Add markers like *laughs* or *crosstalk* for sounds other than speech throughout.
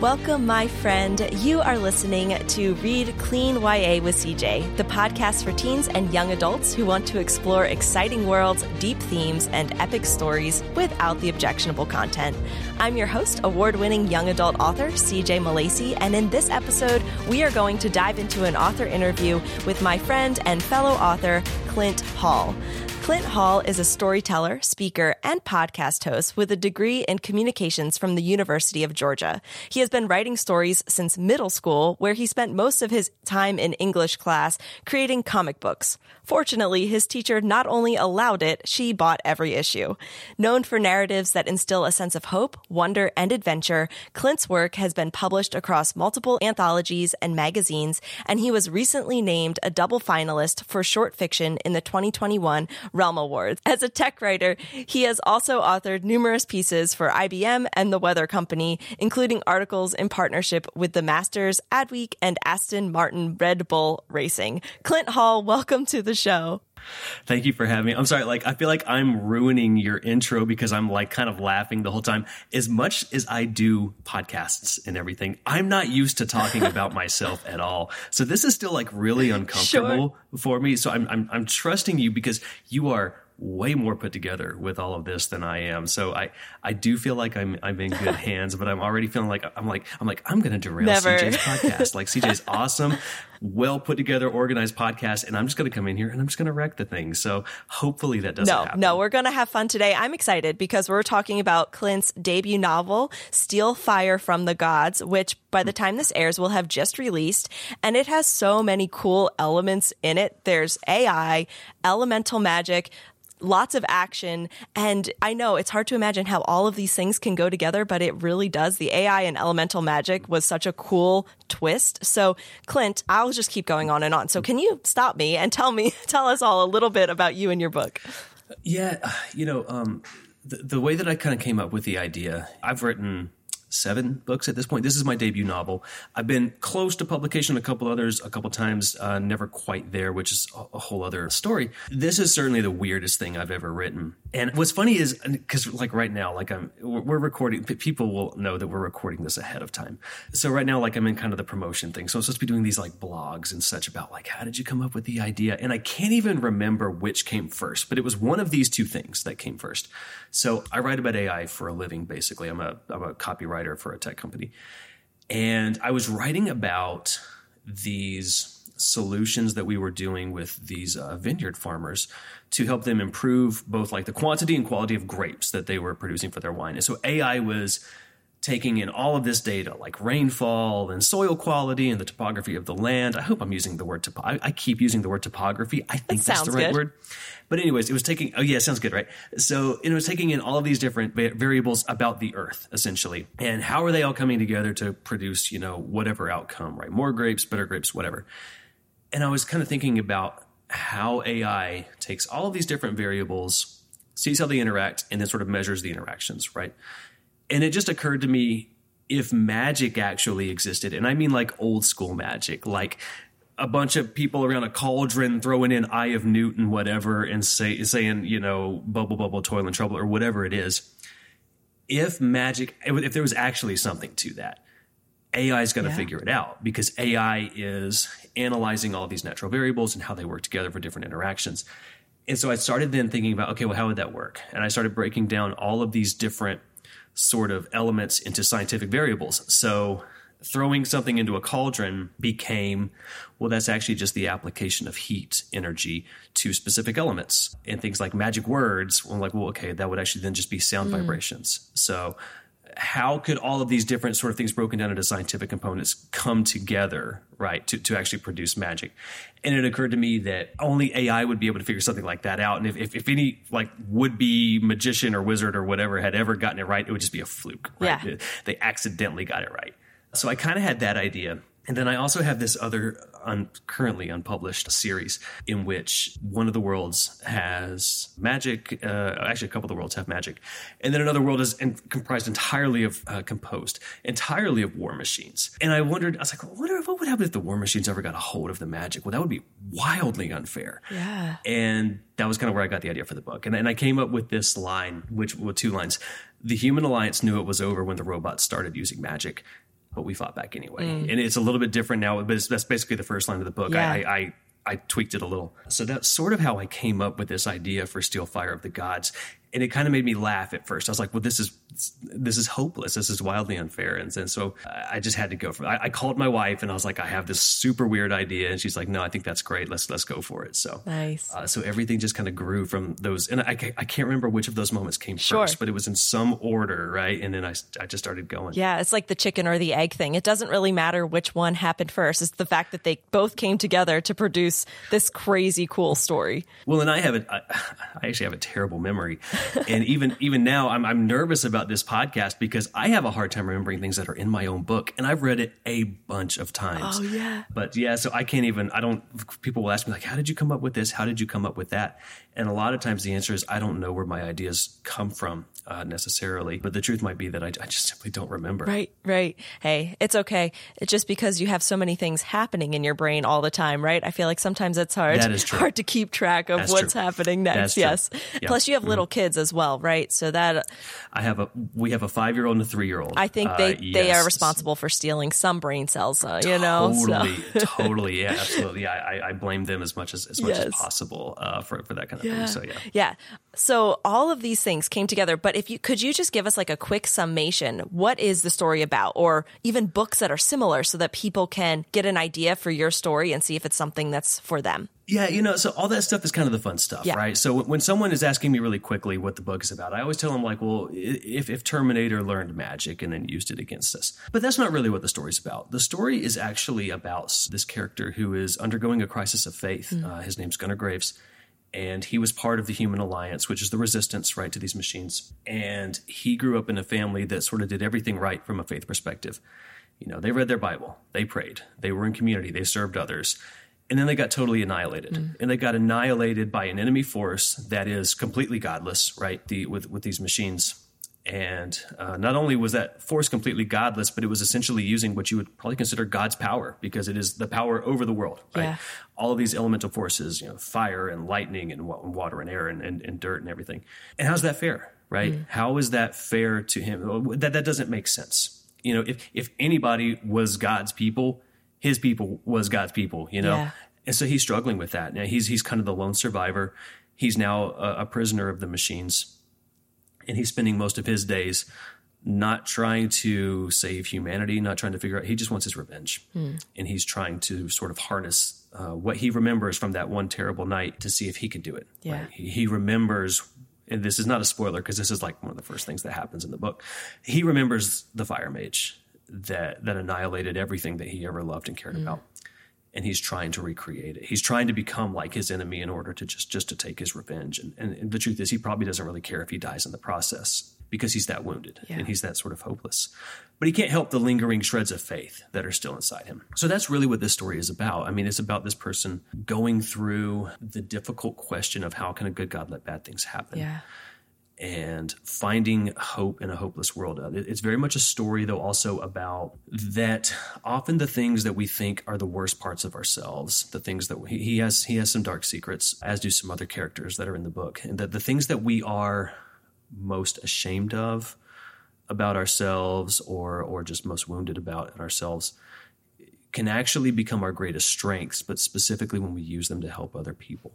Welcome, my friend. You are listening to Read Clean YA with CJ, the podcast for teens and young adults who want to explore exciting worlds, deep themes, and epic stories without the objectionable content. I'm your host, award winning young adult author CJ Milacci, and in this episode, we are going to dive into an author interview with my friend and fellow author, Clint Hall. Clint Hall is a storyteller, speaker, and podcast host with a degree in communications from the University of Georgia. He has been writing stories since middle school, where he spent most of his time in English class creating comic books. Fortunately, his teacher not only allowed it, she bought every issue. Known for narratives that instill a sense of hope, wonder, and adventure, Clint's work has been published across multiple anthologies and magazines, and he was recently named a double finalist for short fiction in the 2021 Realm Awards. As a tech writer, he has also authored numerous pieces for IBM and the Weather Company, including articles in partnership with the Masters, Adweek, and Aston Martin Red Bull Racing. Clint Hall, welcome to the show. Thank you for having me. I'm sorry, like I feel like I'm ruining your intro because I'm like kind of laughing the whole time. As much as I do podcasts and everything, I'm not used to talking *laughs* about myself at all. So this is still like really uncomfortable sure. for me. So I'm, I'm I'm trusting you because you are way more put together with all of this than I am. So I, I do feel like I'm, I'm in good *laughs* hands, but I'm already feeling like I'm like, I'm like, I'm going to derail Never. CJ's podcast. Like CJ's *laughs* awesome, well put together, organized podcast. And I'm just going to come in here and I'm just going to wreck the thing. So hopefully that doesn't no, happen. No, we're going to have fun today. I'm excited because we're talking about Clint's debut novel, Steal Fire from the Gods, which by the time this airs will have just released. And it has so many cool elements in it. There's AI, elemental magic, lots of action. And I know it's hard to imagine how all of these things can go together, but it really does. The AI and elemental magic was such a cool twist. So, Clint, I'll just keep going on and on. So, can you stop me and tell me, *laughs* tell us all a little bit about you and your book? Yeah, you know, um, the, the way that I kind of came up with the idea, I've written seven books at this point. This is my debut novel. I've been close to publication, a couple others, a couple times, uh, never quite there, which is a, a, whole other story. This is certainly the weirdest thing I've ever written. And what's funny is because like right now, like I'm, we're recording. People will know that we're recording this ahead of time. So right now, like I'm in kind of the promotion thing. So I'm supposed to be doing these like blogs and such about like how did you come up with the idea? And I can't even remember which came first, but it was one of these two things that came first. So I write about AI for a living. Basically, I'm a I'm a copywriter for a tech company. And I was writing about these solutions that we were doing with these uh, vineyard farmers to help them improve both like the quantity and quality of grapes that they were producing for their wine. And so AI was taking in all of this data like rainfall and soil quality and the topography of the land. I hope I'm using the word topo- I, I keep using the word topography. I think that's the right good. word. But anyways, it was taking, oh yeah, sounds good, right? So it was taking in all of these different variables about the earth, essentially. And how are they all coming together to produce, you know, whatever outcome, right? More grapes, better grapes, whatever. And I was kind of thinking about how AI takes all of these different variables, sees how they interact, and then sort of measures the interactions, right? And it just occurred to me if magic actually existed, and I mean like old school magic, like a bunch of people around a cauldron throwing in Eye of Newton, whatever, and say saying you know bubble bubble toil and trouble or whatever it is. If magic, if there was actually something to that, AI is going to yeah. figure it out because AI is analyzing all these natural variables and how they work together for different interactions. And so I started then thinking about, okay, well, how would that work? And I started breaking down all of these different sort of elements into scientific variables. So throwing something into a cauldron became, well, that's actually just the application of heat energy to specific elements and things like magic words. Well, like, well, okay, that would actually then just be sound mm. vibrations. So how could all of these different sort of things broken down into scientific components come together, right, to, to actually produce magic? And it occurred to me that only AI would be able to figure something like that out. And if, if, if any like would be magician or wizard or whatever had ever gotten it right, it would just be a fluke. Right? Yeah. They accidentally got it right. So I kind of had that idea. And then I also have this other un- currently unpublished series in which one of the worlds has magic. Uh, actually, a couple of the worlds have magic, and then another world is in- comprised entirely of uh, composed entirely of war machines. And I wondered, I was like, what, what would happen if the war machines ever got a hold of the magic? Well, that would be wildly unfair. Yeah. And that was kind of where I got the idea for the book. And, and I came up with this line, which with two lines. The human alliance knew it was over when the robots started using magic but we fought back anyway. Mm. And it's a little bit different now, but it's, that's basically the first line of the book. Yeah. I, I, I I tweaked it a little. So that's sort of how I came up with this idea for Steal Fire of the Gods. And it kind of made me laugh at first. I was like, well, this is this is hopeless. This is wildly unfair. And, and so I just had to go for it. I, I called my wife and I was like, I have this super weird idea. And she's like, no, I think that's great. Let's let's go for it. So Nice. uh, so everything just kind of grew from those. And I, I can't remember which of those moments came Sure. first, but it was in some order, right? And then I, I just started going. Yeah, it's like the chicken or the egg thing. It doesn't really matter which one happened first. It's the fact that they both came together to produce this crazy cool story. Well, and I have a, I, I actually have a terrible memory, and even even now, I'm I'm nervous about this podcast because I have a hard time remembering things that are in my own book, and I've read it a bunch of times. Oh, yeah. But yeah, so I can't even. I don't. People will ask me like, "How did you come up with this? How did you come up with that?" And a lot of times the answer is I don't know where my ideas come from uh, necessarily. But the truth might be that I, I just simply don't remember. Right, right. Hey, it's okay. It's just because you have so many things happening in your brain all the time, right? I feel like sometimes it's hard, That is *laughs* true. hard to keep track of That's what's true. happening next. Yes. Yeah. Mm-hmm. Plus, you have little kids as well, right? So that I have a. We have a five year old and a three year old. I think they they are responsible for stealing some brain cells. Uh, you know, so- Totally, *laughs* totally, yeah, absolutely. I, I, blame them as much as as much Yes. as possible uh, for for that kind of thing. So yeah. Yeah. So all of these things came together, but if you could you just give us like a quick summation, what is the story about or even books that are similar so that people can get an idea for your story and see if it's something that's for them. Yeah, you know, so all that stuff is kind of the fun stuff, Yeah. right? So when- when someone is asking me really quickly what the book is about, I always tell them like, well, if if Terminator learned magic and then used it against us, but that's not really what the story's about. The story is actually about this character who is undergoing a crisis of faith. Uh, his name's Gunnar Graves. And he was part of the Human Alliance, which is the resistance, right, to these machines. And he grew up in a family that sort of did everything right from a faith perspective. You know, they read their Bible, they prayed, they were in community, they served others. And then they got totally annihilated. Mm. And they got annihilated by an enemy force that is completely godless, right? The with with these machines. And uh, not only was that force completely godless, but it was essentially using what you would probably consider God's power because it is the power over the world, right? Yeah. All of these elemental forces, you know, fire and lightning and water and air and, and, and dirt and everything. And how's that fair, right? How is that fair to him? That that doesn't make sense. You know, if if anybody was God's people, his people was God's people. You know, Yeah. and so he's struggling with that. Now he's he's kind of the lone survivor. He's now a, a prisoner of the machines, and he's spending most of his days not trying to save humanity, not trying to figure out. He just wants his revenge, and he's trying to sort of harness uh, what he remembers from that one terrible night to see if he can do it. Yeah. He, he remembers. And this is not a spoiler because this is like one of the first things that happens in the book. He remembers the fire mage that that annihilated everything that he ever loved and cared about and he's trying to recreate it. He's trying to become like his enemy in order to just just to take his revenge. And, and, the truth is, he probably doesn't really care if he dies in the process because he's that wounded Yeah. and he's that sort of hopeless. But he can't help the lingering shreds of faith that are still inside him. So that's really what this story is about. I mean, it's about this person going through the difficult question of how can a good God let bad things happen Yeah. And finding hope in a hopeless world. Uh, It's very much a story, though, also about that often the things that we think are the worst parts of ourselves, the things that we, he has, he has some dark secrets, as do some other characters that are in the book, and that the things that we are most ashamed of about ourselves or or just most wounded about in ourselves can actually become our greatest strengths, but specifically when we use them to help other people.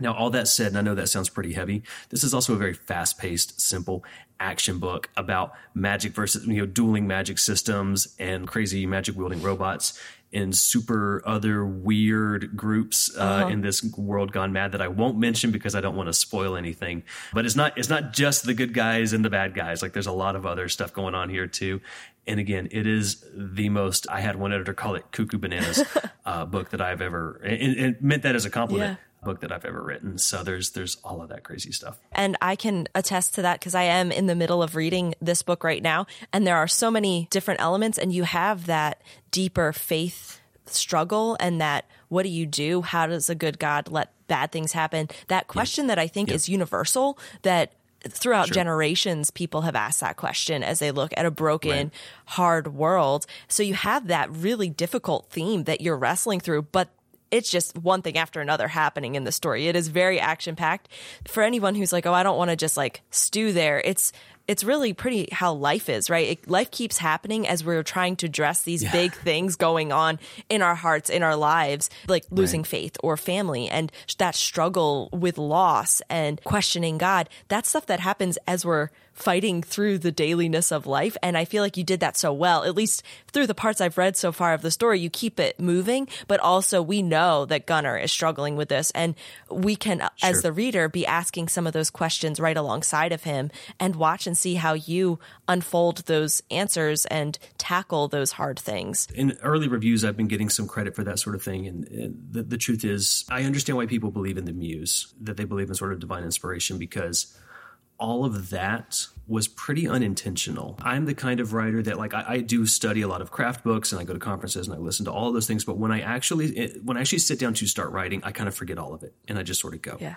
Now, all that said, and I know that sounds pretty heavy, this is also a very fast paced, simple action book about magic versus, you know, dueling magic systems and crazy magic wielding robots and super other weird groups uh, in this world gone mad that I won't mention because I don't want to spoil anything. But it's not it's not just the good guys and the bad guys. Like there's a lot of other stuff going on here too. And again, it is the most. I had one editor call it "cuckoo bananas" *laughs* uh, book that I've ever, and, and meant that as a compliment. Book that I've ever written. So there's there's all of that crazy stuff. And I can attest to that because I am in the middle of reading this book right now. And there are so many different elements, and you have that deeper faith struggle and that what do you do? How does a good God let bad things happen? That question that I think is universal that throughout generations people have asked that question as they look at a broken Right. hard world so you have that really difficult theme that you're wrestling through but it's just one thing after another happening in the story. It is very action packed. For anyone who's like, oh, I don't want to just like stew there, it's it's really pretty how life is, right? It, life keeps happening as we're trying to address these yeah. big things going on in our hearts, in our lives, like losing right. faith or family and that struggle with loss and questioning God. That's stuff that happens as we're fighting through the dailiness of life. And I feel like you did that so well, at least through the parts I've read so far of the story. You keep it moving, but also we know that Gunnar is struggling with this. And we can, uh, sure. as the reader, be asking some of those questions right alongside of him and watch and see how you unfold those answers and tackle those hard things. In early reviews, I've been getting some credit for that sort of thing. And, and the, the truth is, I understand why people believe in the muse, that they believe in sort of divine inspiration because all of that was pretty unintentional. I'm the kind of writer that like I, I, do study a lot of craft books and I go to conferences and I listen to all those things. But when I actually eh, when I actually sit down to start writing, I kind of forget all of it and I just sort of go. Yeah.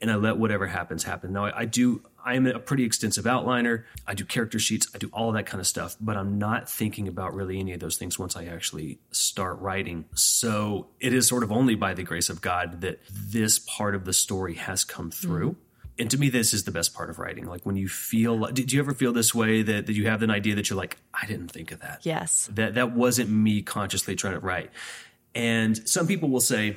And I let whatever happens happen. Now I, I do. I'm a pretty extensive outliner. I do character sheets. I do all that kind of stuff. But I'm not thinking about really any of those things once I actually start writing. So it is sort of only by the grace of God that this part of the story has come through. Mm-hmm and to me this is the best part of writing like when you feel did you ever feel this way that, that you have an idea that you're like i didn't think of that yes that that wasn't me consciously trying to write and some people will say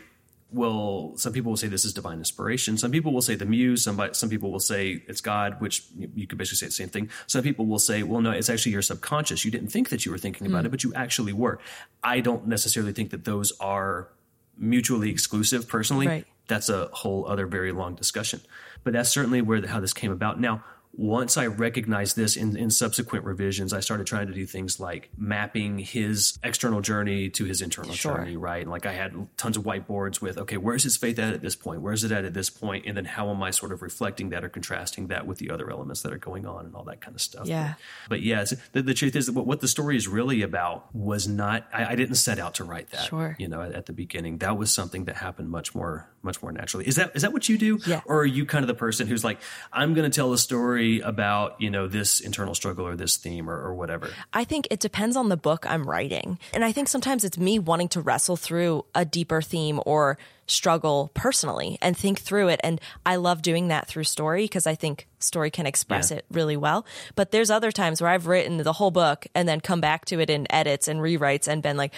well some people will say this is divine inspiration. Some people will say the muse. Some, some people will say it's god which you, you could basically say the same thing. Some people will say well no it's actually your subconscious. You didn't think that you were thinking about mm. it but you actually were. I don't necessarily think that those are mutually exclusive personally. Right. that's a whole other very long discussion. But that's certainly where the, how this came about. Now, once I recognized this in, in subsequent revisions, I started trying to do things like mapping his external journey to his internal sure. journey, right? And like I had tons of whiteboards with, okay, where's his faith at at this point? Where's it at at this point? And then how am I sort of reflecting that or contrasting that with the other elements that are going on and all that kind of stuff. Yeah. But, but yes, the, the, truth is that what the story is really about was not, I, I didn't set out to write that, sure. you know, at, at, the beginning. That was something that happened much more, much more naturally. Is that, is that what you do? Yeah. Or are you kind of the person who's like, I'm going to tell a story about you know this internal struggle or this theme or, or whatever? I think it depends on the book i'm writing. And i think sometimes it's me wanting to wrestle through a deeper theme or struggle personally and think through it. And i love doing that through story because i think story can express yeah. it really well. But there's other times where i've written the whole book and then come back to it in edits and rewrites and been like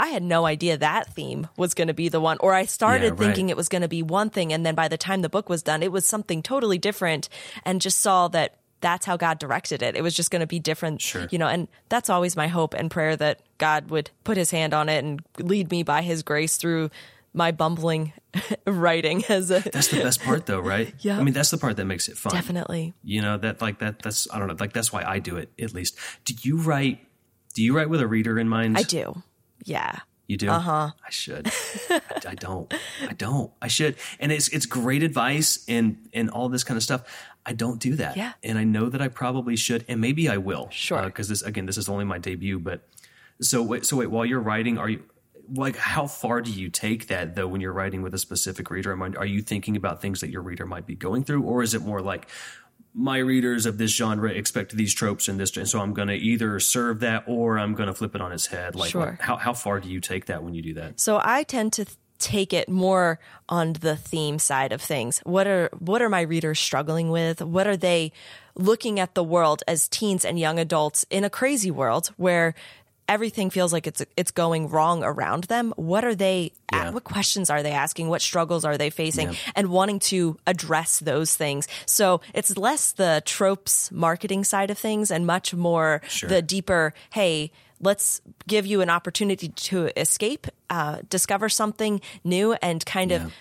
I had no idea that theme was going to be the one. Or I started yeah, right. thinking it was going to be one thing. And then by the time the book was done, it was something totally different and just saw that that's how God directed it. It was just going to be different, sure. you know, and that's always my hope and prayer that God would put his hand on it and lead me by his grace through my bumbling *laughs* writing as a That's the best part though, right? *laughs* yeah. I mean, that's the part that makes it fun. Definitely. You know, that like that that's I don't know, like that's why I do it at least. Do you write do you write with a reader in mind? I do. Yeah. You do? Uh huh. I should. I, I, don't. I don't. I should. And it's it's great advice and and all this kind of stuff. I don't do that. Yeah. And I know that I probably should, and maybe I will. Sure. Because uh, this again, this is only my debut. But so wait. So wait. While you're writing, are you like how far do you take that though when you're writing with a specific reader? in mind? Are you thinking about things that your reader might be going through, or is it more like my readers of this genre expect these tropes and this, and so I'm going to either serve that or I'm going to flip it on its head. Like, sure. how how far do you take that when you do that? So I tend to take it more on the theme side of things. What are what are my readers struggling with? What are they looking at the world as teens and young adults in a crazy world where everything feels like it's it's going wrong around them what are they yeah. what questions are they asking what struggles are they facing yeah. and wanting to address those things so it's less the tropes marketing side of things and much more sure. the deeper hey let's give you an opportunity to escape uh, discover something new and kind yeah. of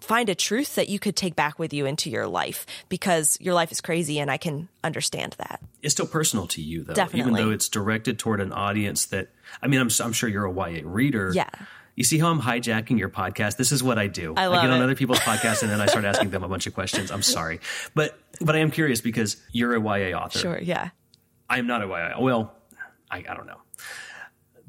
find a truth that you could take back with you into your life because your life is crazy and I can understand that. It's still personal to you though, Definitely. even though it's directed toward an audience that I mean I'm I'm sure you're a YA reader. Yeah. You see how I'm hijacking your podcast? This is what I do. I, I get it. on other people's podcasts and then I start asking them a bunch of questions. I'm sorry. But but I am curious because you're a YA author. Sure, yeah. I'm not a YA. Well, I, I don't know.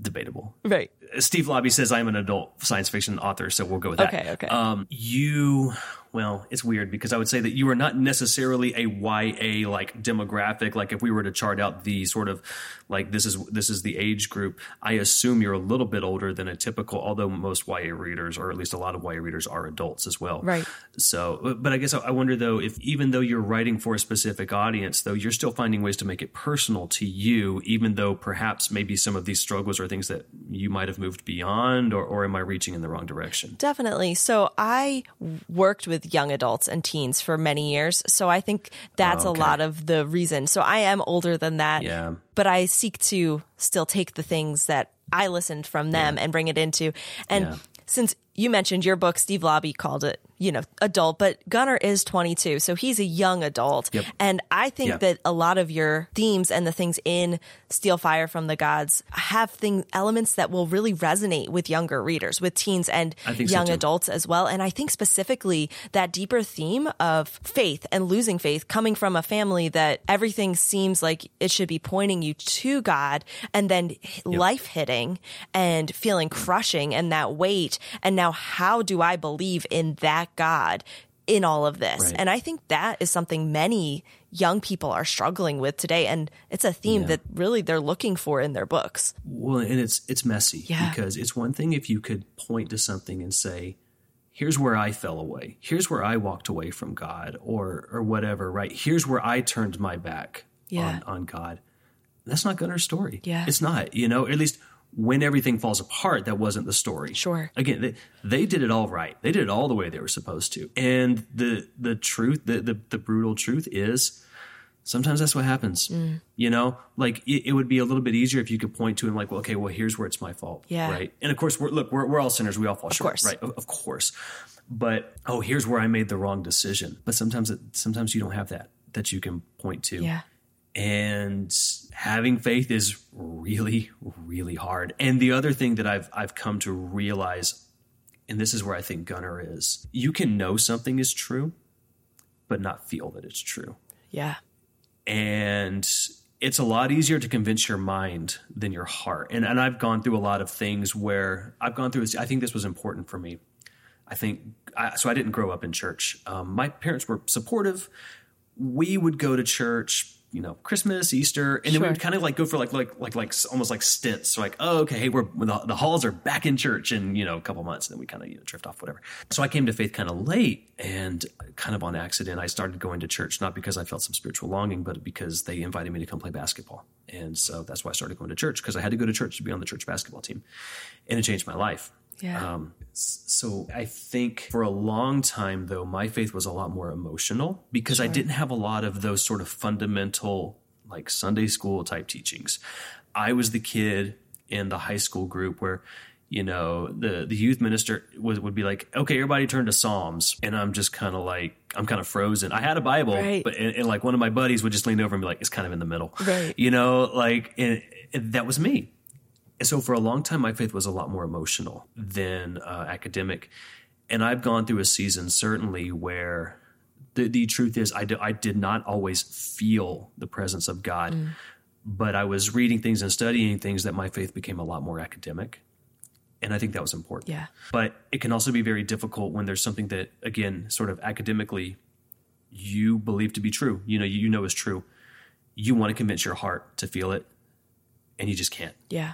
Debatable. Right. Steve Laube says I'm an adult science fiction author, so we'll go with that. Okay, okay. Um, you, well, it's weird because I would say that you are not necessarily a YA like demographic. Like if we were to chart out the sort of like this is this is the age group, I assume you're a little bit older than a typical. Although most YA readers, or at least a lot of YA readers, are adults as well. Right. So, but I guess I wonder though if even though you're writing for a specific audience, though you're still finding ways to make it personal to you, even though perhaps maybe some of these struggles are things that you might have moved beyond, or, or am I reaching in the wrong direction? Definitely. So I worked with young adults and teens for many years. So I think that's Oh, a lot of the reason. So I am older than that. Yeah. But I seek to still take the things that I listened from them and bring it into. And Yeah. since you mentioned your book, Steve Laube called it, you know, adult, but Gunnar is 22. So he's a young adult. Yep. And I think that a lot of your themes and the things in Steal Fire from the Gods have thing elements that will really resonate with younger readers, with teens and think so, young adults as well. And I think specifically that deeper theme of faith and losing faith coming from a family that everything seems like it should be pointing you to God and then life hitting and feeling crushing and that weight. And now how do I believe in that God? In all of this. Right. And I think that is something many young people are struggling with today. And it's a theme Yeah. that really they're looking for in their books. Well, and it's it's messy Yeah. because it's one thing if you could point to something and say, "Here's where I fell away. Here's where I walked away from God, or or whatever." Right? Here's where I turned my back Yeah. on on God. That's not Gunnar's story. Yeah. it's not. You know, at least when everything falls apart, that wasn't the story. Sure. Again, they, they did it all right. They did it all the way they were supposed to. And the the truth, the the, the brutal truth is sometimes that's what happens. Mm. You know, like it, it would be a little bit easier if you could point to and like, well, okay, well, here's where it's my fault. Yeah. Right. And of course, we're, look, we're, we're all sinners. We all fall short. course. Right. Of, of course. But oh, here's where I made the wrong decision. But sometimes, it, sometimes you don't have that that you can point to. Yeah. And having faith is really, really hard. And the other thing that I've I've come to realize, and this is where I think Gunnar is, you can know something is true, but not feel that it's true Yeah. and it's a lot easier to convince your mind than your heart. And and I've gone through a lot of things where I've gone through. this- I think this was important for me. I think I, so. I didn't grow up in church. Um, my parents were supportive. We would go to church, you know, Christmas, Easter, and then we would kind of like go for like like like like almost like stints. So like, oh, okay, hey, we're the, the Halls are back in church in you know a couple months, and then we kind of you know drift off, whatever. So I came to faith kind of late, and kind of on accident, I started going to church not because I felt some spiritual longing, but because they invited me to come play basketball, and so that's why I started going to church because I had to go to church to be on the church basketball team, and it changed my life. Yeah. Um, so I think for a long time, though, my faith was a lot more emotional because I didn't have a lot of those sort of fundamental, like Sunday school type teachings. I was the kid in the high school group where, you know, the, the youth minister would, would be like, okay, everybody turn to Psalms. And I'm just kind of like, I'm kind of frozen. I had a Bible, Right. but and, and like one of my buddies would just lean over and be like, it's kind of in the middle. Right. You know, like, and, and that was me. And so for a long time, my faith was a lot more emotional than uh, academic. And I've gone through a season, certainly, where the, the truth is, I, do, I did not always feel the presence of God, but I was reading things and studying things that my faith became a lot more academic. And I think that was important. Yeah. But it can also be very difficult when there's something that, again, sort of academically you believe to be true, you know, you know is true. You want to convince your heart to feel it, and you just can't. Yeah.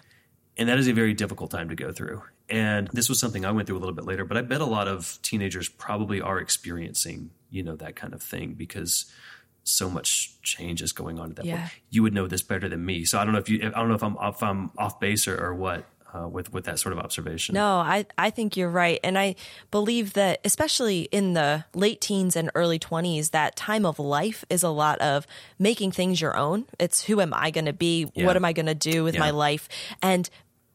And that is a very difficult time to go through. And this was something I went through a little bit later, but I bet a lot of teenagers probably are experiencing, you know, that kind of thing because so much change is going on at that Yeah. point. You would know this better than me. So I don't know if you, I don't know if I'm, if I'm off base or, or what uh, with, with that sort of observation. No, I, I think you're right. And I believe that, especially in the late teens and early 20s, that time of life is a lot of making things your own. It's who am I going to be? Yeah. What am I going to do with Yeah. my life? And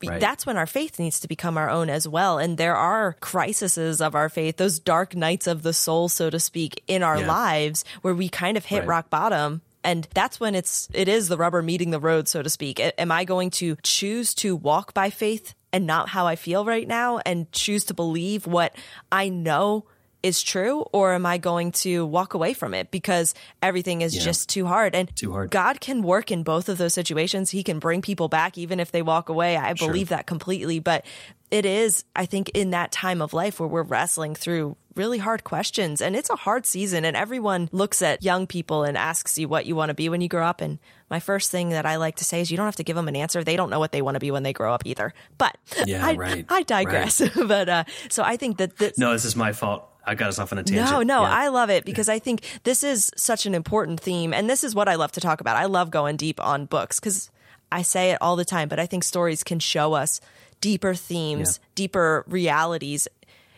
Right. that's when our faith needs to become our own as well. And there are crises of our faith, those dark nights of the soul, so to speak, in our Yeah. lives where we kind of hit Right. rock bottom. And that's when it's it is the rubber meeting the road, so to speak. Am I going to choose to walk by faith and not how I feel right now and choose to believe what I know is true or am I going to walk away from it because everything is Yeah. just too hard? And Too hard. God can work in both of those situations. He can bring people back even if they walk away. I believe that completely. But it is, I think, in that time of life where we're wrestling through really hard questions and it's a hard season and everyone looks at young people and asks you what you want to be when you grow up and my first thing that I like to say is you don't have to give them an answer. They don't know what they want to be when they grow up either. But Yeah, *laughs* I, right, I digress. *laughs* but uh, so I think that this, No, this is my fault. I got us off on a tangent. no, no, Yeah. I love it because I think this is such an important theme. And this is what I love to talk about. I love going deep on books because I say it all the time, but I think stories can show us deeper themes, Yeah. deeper realities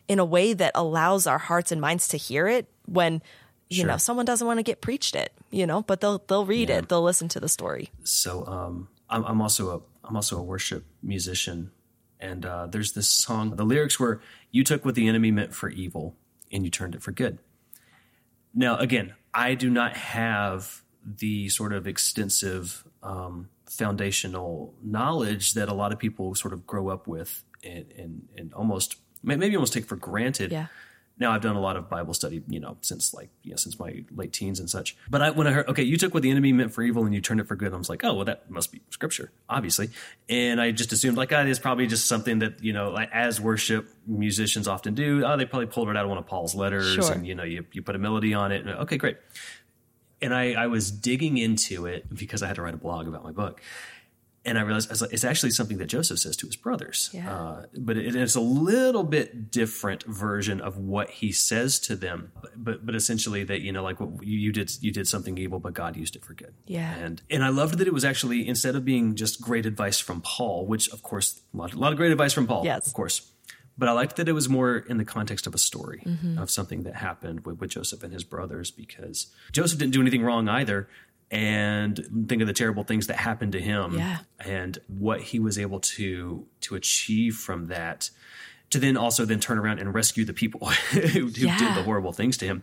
in a way that allows our hearts and minds to hear it when. You Sure. know, someone doesn't want to get preached it, you know, but they'll they'll read Yeah. it, they'll listen to the story. so um, I'm, I'm also a I'm also a worship musician, and uh, there's this song. The lyrics were, "You took what the enemy meant for evil, and you turned it for good." Now, again, I do not have the sort of extensive um, foundational knowledge that a lot of people sort of grow up with, and and, and almost maybe almost take for granted. Yeah. Now I've done a lot of Bible study, you know, since like you know since my late teens and such. But I, when I heard, okay, you took what the enemy meant for evil and you turned it for good, I was like, oh, well, that must be scripture, obviously. And I just assumed like, ah, it's probably just something that you know, like as worship musicians often do. Oh, they probably pulled it out of one of Paul's letters, Sure. and you know, you you put a melody on it. And, okay, great. And I, I was digging into it because I had to write a blog about my book. And I realized I was like, it's actually something that Joseph says to his brothers. Yeah. Uh, but it, it's a little bit different version of what he says to them. But but essentially that you know like what you, you did you did something evil, but God used it for good. Yeah. And and I loved that it was actually instead of being just great advice from Paul, which of course a lot, a lot of great advice from Paul, Yes. of course. But I liked that it was more in the context of a story Mm-hmm. of something that happened with, with Joseph and his brothers because Joseph didn't do anything wrong either. And think of the terrible things that happened to him Yeah. and what he was able to to achieve from that to then also then turn around and rescue the people *laughs* who, who Yeah. did the horrible things to him.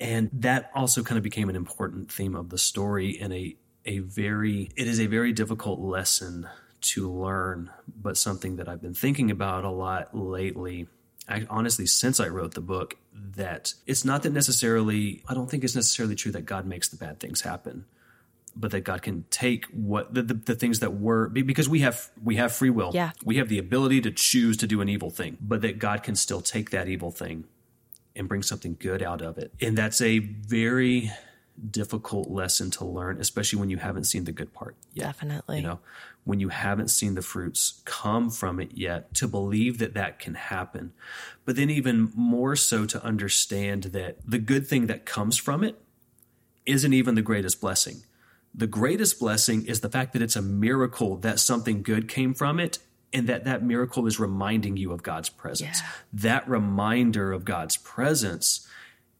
And that also kind of became an important theme of the story and a a very it is a very difficult lesson to learn, but something that I've been thinking about a lot lately. I honestly since I wrote the book that it's not that necessarily I don't think it's necessarily true that God makes the bad things happen but that God can take what the, the, the things that were because we have we have free will. Yeah. We have the ability to choose to do an evil thing, but that God can still take that evil thing and bring something good out of it. And that's a very difficult lesson to learn, especially when you haven't seen the good part yet. Definitely. You know, when you haven't seen the fruits come from it yet, to believe that that can happen. But then, even more so, to understand that the good thing that comes from it isn't even the greatest blessing. The greatest blessing is the fact that it's a miracle that something good came from it and that that miracle is reminding you of God's presence. Yeah. That reminder of God's presence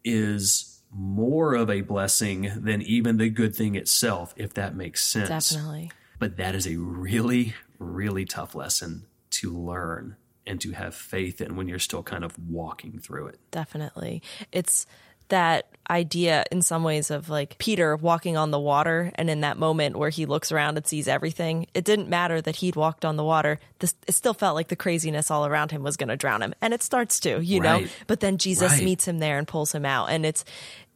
is more of a blessing than even the good thing itself, if that makes sense. Definitely. But that is a really, really tough lesson to learn and to have faith in when you're still kind of walking through it. Definitely. It's that idea in some ways of like Peter walking on the water and in that moment where he looks around and sees everything, it didn't matter that he'd walked on the water. This, it still felt like the craziness all around him was going to drown him. And it starts to, you know, but then Jesus Right. meets him there and pulls him out. And it's,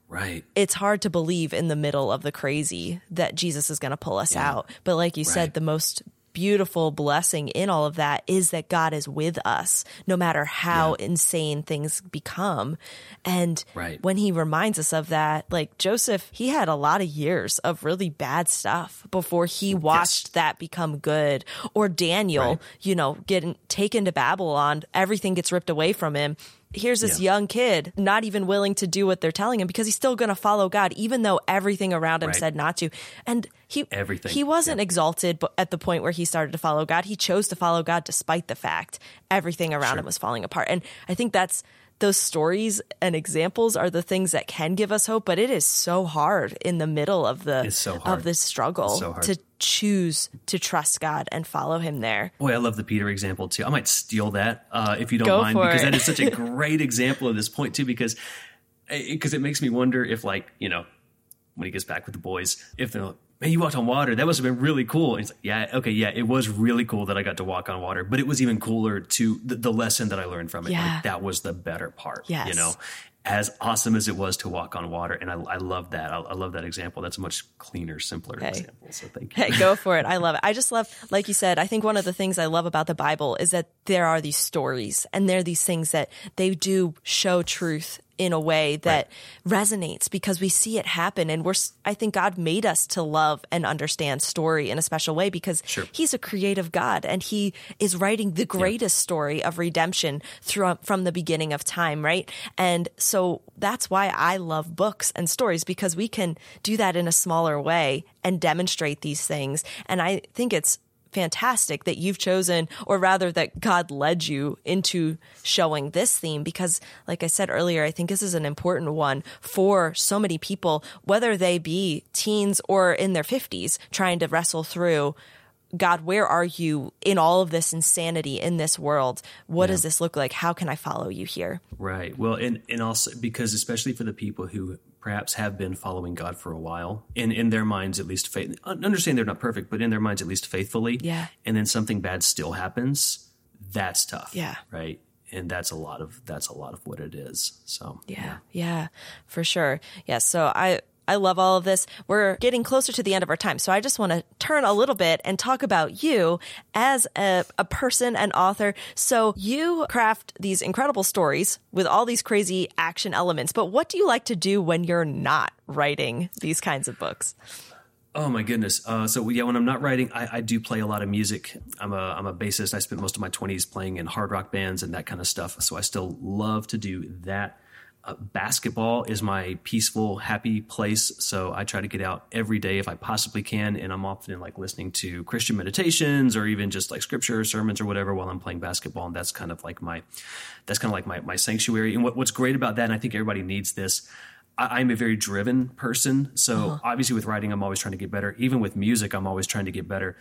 Right. it's hard to believe in the middle of the crazy that Jesus is going to pull us out. But like you said, the most beautiful blessing in all of that is that God is with us no matter how insane things become. And Right. when he reminds us of that, like Joseph, he had a lot of years of really bad stuff before he watched that become good. Or Daniel, Right. you know, getting taken to Babylon, everything gets ripped away from him. Here's this Yeah. young kid not even willing to do what they're telling him because he's still going to follow God, even though everything around him Right. said not to. And he Everything. he wasn't exalted bu- at the point where he started to follow God. He chose to follow God despite the fact everything around Sure. him was falling apart. And I think that's those stories and examples are the things that can give us hope, but it is so hard in the middle of the so of this struggle so to choose to trust God and follow him there. Boy, I love the Peter example too. I might steal that uh, if you don't Go mind, because it. that is such a *laughs* great example of this point too. Because because it makes me wonder if, like, you know, when he gets back with the boys, if they're like, man, you walked on water. That must have been really cool. And he's like, yeah, okay, yeah, it was really cool that I got to walk on water, but it was even cooler to the, the lesson that I learned from it. Yeah. Like, that was the better part, Yes. you know, as awesome as it was to walk on water. And I, I love that. I, I love that example. That's a much cleaner, simpler example. So thank you. Hey, go for it. *laughs* I love it. I just love, like you said, I think one of the things I love about the Bible is that there are these stories and there are these things that they do show truth in a way that resonates because we see it happen. And we're, I think God made us to love and understand story in a special way because Sure. he's a creative God and he is writing the greatest story of redemption through, from the beginning of time, right? And so that's why I love books and stories because we can do that in a smaller way and demonstrate these things. And I think it's fantastic that you've chosen, or rather that God led you into showing this theme because, like I said earlier, I think this is an important one for so many people, whether they be teens or in their 50s, trying to wrestle through. God, where are you in all of this insanity in this world? What does this look like? How can I follow you here? Right. Well, and, and also because especially for the people who perhaps have been following God for a while, in, in their minds at least, faith, understand they're not perfect, but in their minds at least faithfully. Yeah. And then something bad still happens. That's tough. Yeah. Right. And that's a lot of that's a lot of what it is. So Yeah, yeah, for sure. Yeah, so I I love all of this. We're getting closer to the end of our time, so I just want to turn a little bit and talk about you as a, a person and author. So you craft these incredible stories with all these crazy action elements, but what do you like to do when you're not writing these kinds of books? Oh my goodness! Uh, so yeah, when I'm not writing, I, I do play a lot of music. I'm a I'm a bassist. I spent most of my 20s playing in hard rock bands and that kind of stuff. So I still love to do that. Uh, basketball is my peaceful, happy place. So I try to get out every day if I possibly can, and I'm often like listening to Christian meditations or even just like scripture sermons or whatever while I'm playing basketball. And that's kind of like my that's kind of like my my sanctuary. And what, what's great about that, and I think everybody needs this. I- I'm a very driven person. So obviously with writing, I'm always trying to get better. Even with music, I'm always trying to get better.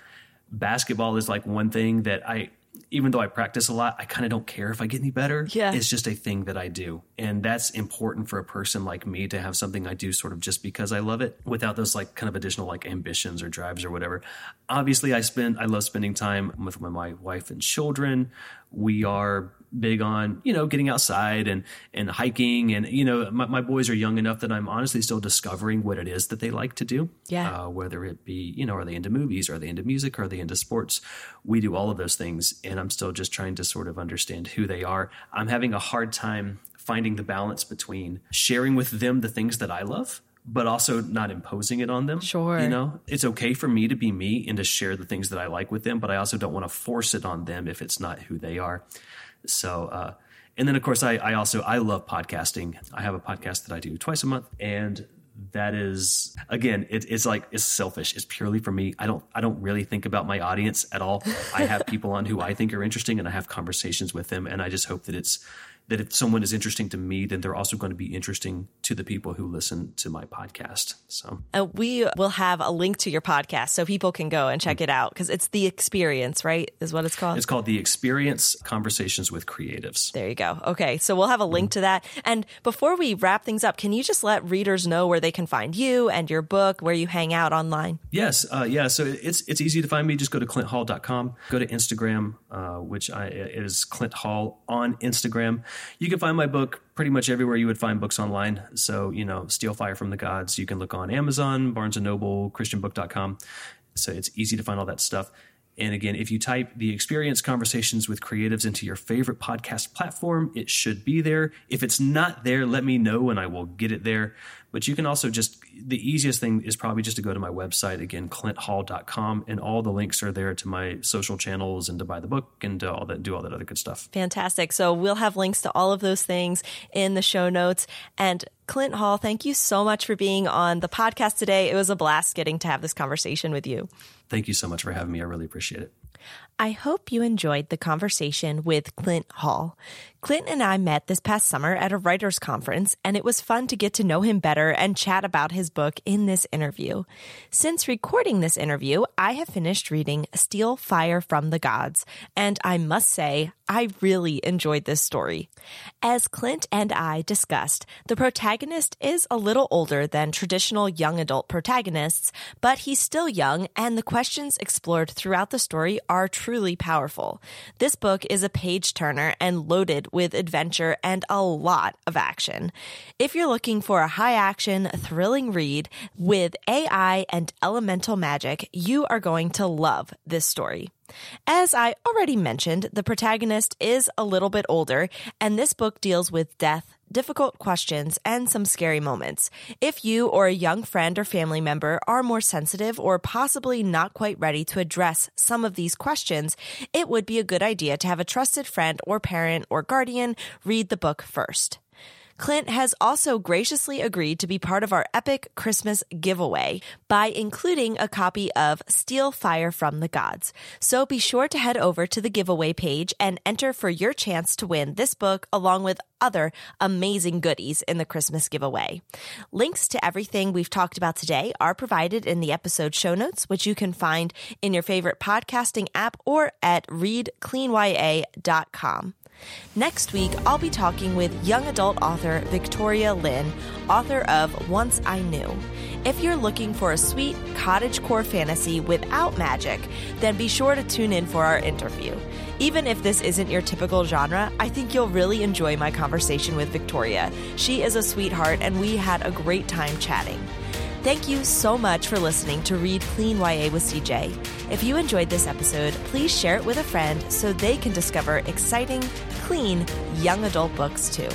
Basketball is like one thing that I, even though I practice a lot, I kind of don't care if I get any better. Yeah. It's just a thing that I do. And that's important for a person like me to have something I do sort of just because I love it without those like kind of additional like ambitions or drives or whatever. Obviously, I spend, I love spending time with my wife and children. We are big on you know getting outside and and hiking and you know my, my boys are young enough that i'm honestly still discovering what it is that they like to do Yeah. uh, whether it be you know are they into movies are they into music are they into sports we do all of those things and i'm still just trying to sort of understand who they are i'm having a hard time finding the balance between sharing with them the things that i love but also not imposing it on them. Sure. You know, it's okay for me to be me and to share the things that I like with them, but I also don't want to force it on them if it's not who they are. So, uh, and then of course, I, I also I love podcasting. I have a podcast that I do twice a month, and that is again, it, it's like it's selfish. It's purely for me. I don't I don't really think about my audience at all. I have *laughs* people on who I think are interesting, and I have conversations with them, and I just hope that it's that if someone is interesting to me, then they're also going to be interesting to the people who listen to my podcast. So Uh, we will have a link to your podcast so people can go and check it out because it's the experience, right? Is what it's called. it's called the Experience Conversations with Creatives. There you go. Okay. So we'll have a link to that. And before we wrap things up, can you just let readers know where they can find you and your book, where you hang out online? Yes, uh, yeah. So it's it's easy to find me. Just go to clinthall.com. Go to Instagram, uh, which I, is Clint Hall on Instagram. You can find my book pretty much everywhere you would find books online. So you know, Steal Fire from the Gods. You can look on Amazon, Barnes and Noble, ChristianBook.com. So it's easy to find all that stuff. And again, if you type the experience conversations with creatives into your favorite podcast platform, it should be there. If it's not there, let me know and I will get it there. But you can also just, the easiest thing is probably just to go to my website, again, clinthall.com, and all the links are there to my social channels and to buy the book and to all that, do all that other good stuff. Fantastic. So we'll have links to all of those things in the show notes. And Clint Hall, thank you so much for being on the podcast today. It was a blast getting to have this conversation with you. Thank you so much for having me. I really appreciate it. I hope you enjoyed the conversation with Clint Hall. Clint and I met this past summer at a writers conference, and it was fun to get to know him better and chat about his book in this interview. Since recording this interview, I have finished reading Steal Fire from the Gods, and I must say, I really enjoyed this story. As Clint and I discussed, the protagonist is a little older than traditional young adult protagonists, but he's still young, and the questions explored throughout the story are truly powerful. This book is a page turner and with adventure and a lot of action. If you're looking for a high action, thrilling read with AI and elemental magic, you are going to love this story. As I already mentioned, the protagonist is a little bit older, and this book deals with death, difficult questions, and some scary moments. If you or a young friend or family member are more sensitive or possibly not quite ready to address some of these questions, it would be a good idea to have a trusted friend or parent or guardian read the book first. Clint has also graciously agreed to be part of our epic Christmas giveaway by including a copy of Steal Fire from the Gods. So be sure to head over to the giveaway page and enter for your chance to win this book along with other amazing goodies in the Christmas giveaway. Links to everything we've talked about today are provided in the episode show notes, which you can find in your favorite podcasting app or at readcleanya.com. Next week, I'll be talking with young adult author Victoria Lynn, author of Once I Knew. If you're looking for a sweet cottagecore fantasy without magic, then be sure to tune in for our interview. Even if this isn't your typical genre, I think you'll really enjoy my conversation with Victoria. She is a sweetheart, and we had a great time chatting. Thank you so much for listening to Read Clean YA with CJ. If you enjoyed this episode, please share it with a friend so they can discover exciting, clean, young adult books too.